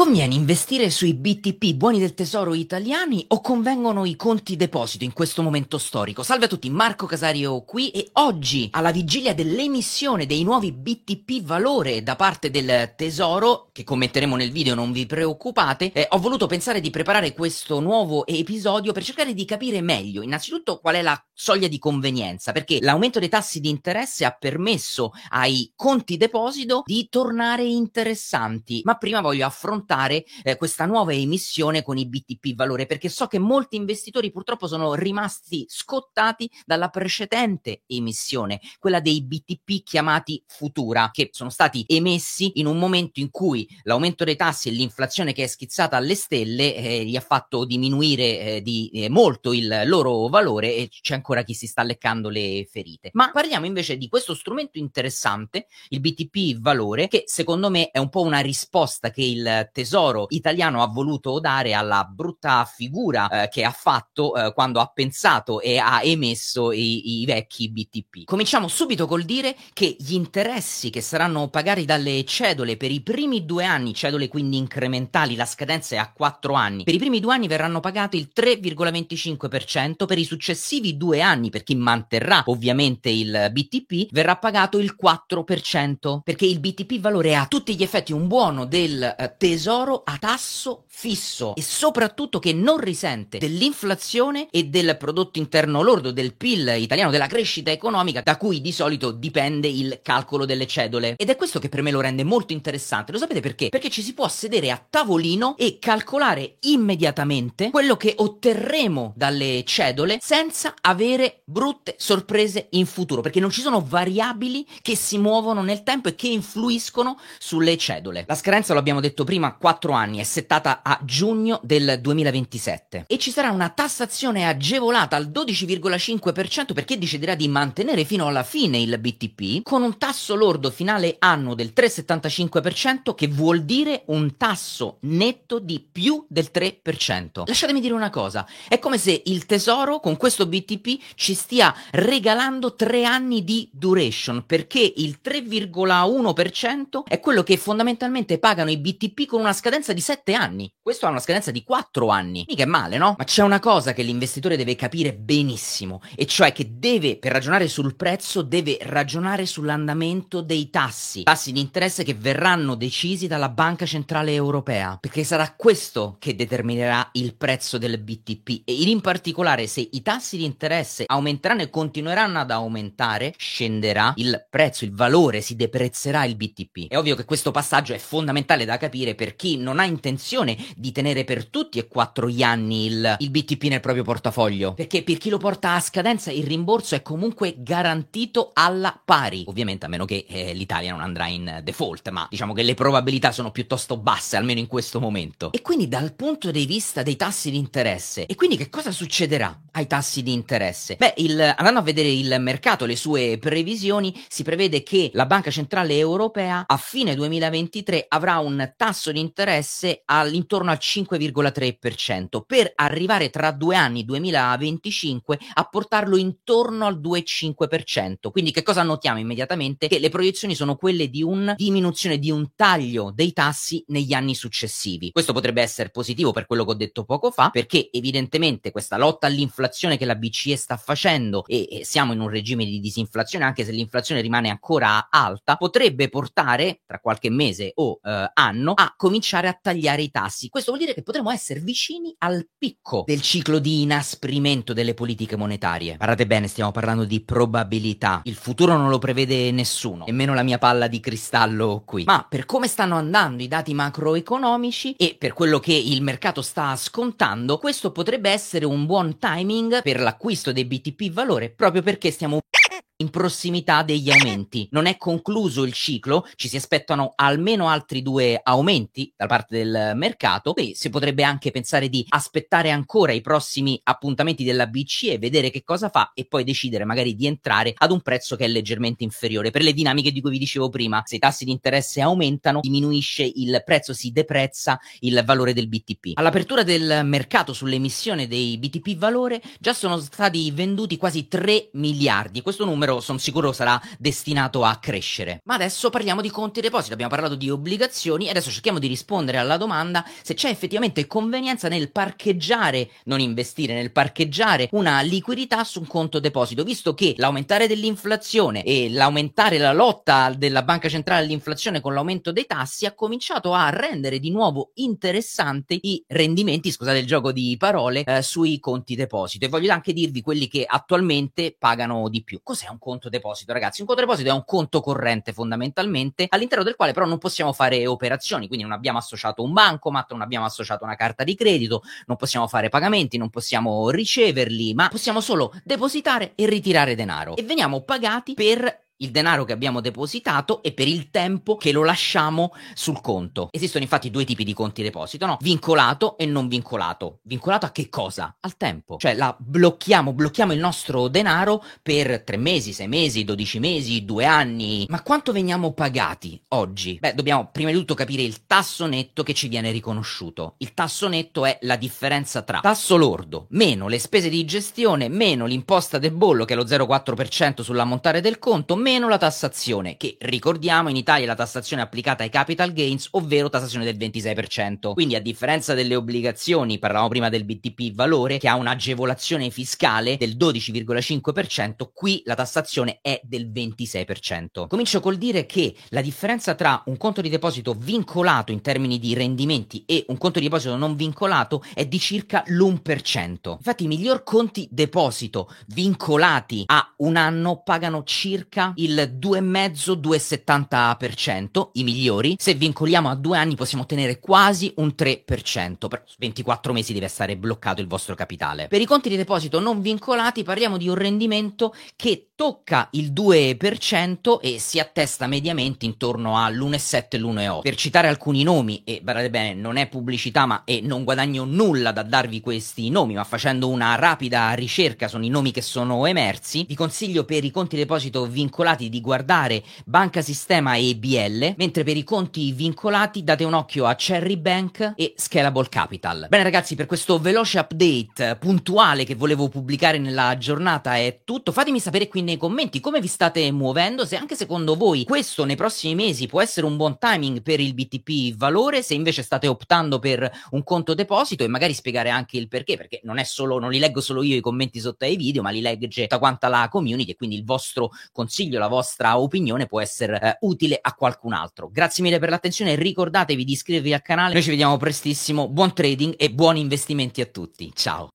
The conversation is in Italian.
Conviene investire sui BTP buoni del tesoro italiani o convengono i conti deposito in questo momento storico? Salve a tutti, Marco Casario qui e oggi, alla vigilia dell'emissione dei nuovi BTP valore da parte del tesoro, che commenteremo nel video, non vi preoccupate, eh, ho voluto pensare di preparare questo nuovo episodio per cercare di capire meglio, innanzitutto qual è la soglia di convenienza, perché l'aumento dei tassi di interesse ha permesso ai conti deposito di tornare interessanti, ma prima voglio affrontare affrontare eh, questa nuova emissione con i BTP valore, perché so che molti investitori purtroppo sono rimasti scottati dalla precedente emissione, quella dei BTP chiamati Futura, che sono stati emessi in un momento in cui l'aumento dei tassi e l'inflazione che è schizzata alle stelle eh, gli ha fatto diminuire eh, di eh, molto il loro valore e c'è ancora chi si sta leccando le ferite. Ma parliamo invece di questo strumento interessante, il BTP valore, che secondo me è un po' una risposta che il tesoro italiano ha voluto dare alla brutta figura eh, che ha fatto eh, quando ha pensato e ha emesso i, i, vecchi BTP. Cominciamo subito col dire che gli interessi che saranno pagati dalle cedole per i primi due anni, cedole quindi incrementali, la scadenza è a quattro anni, per i primi due anni verranno pagati il 3,25%, per i successivi due anni, per chi manterrà ovviamente il BTP, verrà pagato il 4%, perché il BTP valore è a tutti gli effetti un buono del eh, tesoro tesoro a tasso fisso e soprattutto che non risente dell'inflazione e del prodotto interno lordo, del PIL italiano, della crescita economica da cui di solito dipende il calcolo delle cedole. Ed è questo che per me lo rende molto interessante. Lo sapete perché? Perché ci si può sedere a tavolino e calcolare immediatamente quello che otterremo dalle cedole senza avere brutte sorprese in futuro, perché non ci sono variabili che si muovono nel tempo e che influiscono sulle cedole. La scadenza, lo abbiamo detto prima, 4 anni, è settata a giugno del 2027 e ci sarà una tassazione agevolata al 12,5% per chi deciderà di mantenere fino alla fine il BTP con un tasso lordo finale annuo del 3,75% che vuol dire un tasso netto di più del 3%. Lasciatemi dire una cosa, è come se il tesoro con questo BTP ci stia regalando 3 anni di duration perché il 3,1% è quello che fondamentalmente pagano i BTP con una scadenza di 7 anni. Questo ha una scadenza di 4 anni. Mica è male, no? Ma c'è una cosa che l'investitore deve capire benissimo, e cioè che deve, per ragionare sul prezzo, deve ragionare sull'andamento dei tassi. Tassi di interesse che verranno decisi dalla Banca Centrale Europea. Perché sarà questo che determinerà il prezzo del BTP. E in particolare, se i tassi di interesse aumenteranno e continueranno ad aumentare, scenderà il prezzo, il valore, si deprezzerà il BTP. È ovvio che questo passaggio è fondamentale da capire per chi non ha intenzione di tenere per tutti e quattro gli anni il, il BTP nel proprio portafoglio. Perché per chi lo porta a scadenza il rimborso è comunque garantito alla pari. Ovviamente a meno che eh, l'Italia non andrà in default, ma diciamo che le probabilità sono piuttosto basse, almeno in questo momento. E quindi dal punto di vista dei tassi di interesse, e quindi che cosa succederà ai tassi di interesse? Beh, il, andando a vedere il mercato, le sue previsioni, si prevede che la Banca Centrale Europea a fine 2023 avrà un tasso di interesse all'intorno al 5,3% per arrivare tra due anni, 2025, a portarlo intorno al 2,5%. Quindi che cosa notiamo immediatamente? Che le proiezioni sono quelle di una diminuzione, di un taglio dei tassi negli anni successivi. Questo potrebbe essere positivo per quello che ho detto poco fa, perché evidentemente questa lotta all'inflazione che la BCE sta facendo e, e siamo in un regime di disinflazione, anche se l'inflazione rimane ancora alta, potrebbe portare tra qualche mese o eh, anno a cominciare a tagliare i tassi. Questo vuol dire che potremo essere vicini al picco del ciclo di inasprimento delle politiche monetarie. Guardate bene, stiamo parlando di probabilità. Il futuro non lo prevede nessuno, nemmeno la mia palla di cristallo qui. Ma per come stanno andando i dati macroeconomici e per quello che il mercato sta scontando, questo potrebbe essere un buon timing per l'acquisto dei BTP valore proprio perché stiamo in prossimità degli aumenti. Non è concluso il ciclo, ci si aspettano almeno altri due aumenti da parte del mercato e si potrebbe anche pensare di aspettare ancora i prossimi appuntamenti della BCE, vedere che cosa fa e poi decidere magari di entrare ad un prezzo che è leggermente inferiore. Per le dinamiche di cui vi dicevo prima, se i tassi di interesse aumentano, diminuisce il prezzo, si deprezza il valore del BTP. All'apertura del mercato sull'emissione dei BTP valore già sono stati venduti quasi 3 miliardi. Questo numero numero sono sicuro sarà destinato a crescere. Ma adesso parliamo di conti deposito, abbiamo parlato di obbligazioni e adesso cerchiamo di rispondere alla domanda se c'è effettivamente convenienza nel parcheggiare, non investire, nel parcheggiare una liquidità su un conto deposito, visto che l'aumentare dell'inflazione e l'aumentare la lotta della banca centrale all'inflazione con l'aumento dei tassi ha cominciato a rendere di nuovo interessanti i rendimenti, scusate il gioco di parole, eh, sui conti deposito. E voglio anche dirvi quelli che attualmente pagano di più. Cos'è un conto deposito, ragazzi? Un conto deposito è un conto corrente fondamentalmente, all'interno del quale però non possiamo fare operazioni, quindi non abbiamo associato un bancomat, non abbiamo associato una carta di credito, non possiamo fare pagamenti, non possiamo riceverli, ma possiamo solo depositare e ritirare denaro. E veniamo pagati per il denaro che abbiamo depositato e per il tempo che lo lasciamo sul conto. Esistono infatti due tipi di conti deposito, no? Vincolato e non vincolato. Vincolato a che cosa? Al tempo. Cioè la blocchiamo, blocchiamo il nostro denaro per tre mesi, sei mesi, dodici mesi, due anni. Ma quanto veniamo pagati oggi? Beh, dobbiamo prima di tutto capire il tasso netto che ci viene riconosciuto. Il tasso netto è la differenza tra tasso lordo meno le spese di gestione meno l'imposta del bollo che è lo 0,4% sull'ammontare del conto meno la tassazione, che ricordiamo in Italia è la tassazione applicata ai capital gains, ovvero tassazione del 26%. Quindi a differenza delle obbligazioni, parlavamo prima del BTP valore, che ha un'agevolazione fiscale del 12,5%, qui la tassazione è del 26%. Comincio col dire che la differenza tra un conto di deposito vincolato in termini di rendimenti e un conto di deposito non vincolato è di circa l'1%. Infatti i miglior conti deposito vincolati a un anno pagano circa il 2,5-2,70%, i migliori. Se vincoliamo a due anni possiamo ottenere quasi un 3%, per 24 mesi deve stare bloccato il vostro capitale. Per i conti di deposito non vincolati parliamo di un rendimento che tocca il 2% e si attesta mediamente intorno all'1,7 l'1,8. Per citare alcuni nomi, e guardate bene, non è pubblicità ma e non guadagno nulla da darvi questi nomi, ma facendo una rapida ricerca sono i nomi che sono emersi, vi consiglio per i conti deposito vincolati di guardare Banca Sistema e BL, mentre per i conti vincolati date un occhio a Cherry Bank e Scalable Capital. Bene ragazzi, per questo veloce update puntuale che volevo pubblicare nella giornata è tutto. Fatemi sapere qui nei commenti come vi state muovendo, se anche secondo voi questo nei prossimi mesi può essere un buon timing per il BTP valore, se invece state optando per un conto deposito e magari spiegare anche il perché, perché non solo, non li leggo solo io i commenti sotto ai video, ma li legge tutta quanta la community e quindi il vostro consiglio la vostra opinione può essere eh, utile a qualcun altro. Grazie mille per l'attenzione, ricordatevi di iscrivervi al canale, noi ci vediamo prestissimo, buon trading e buoni investimenti a tutti, ciao!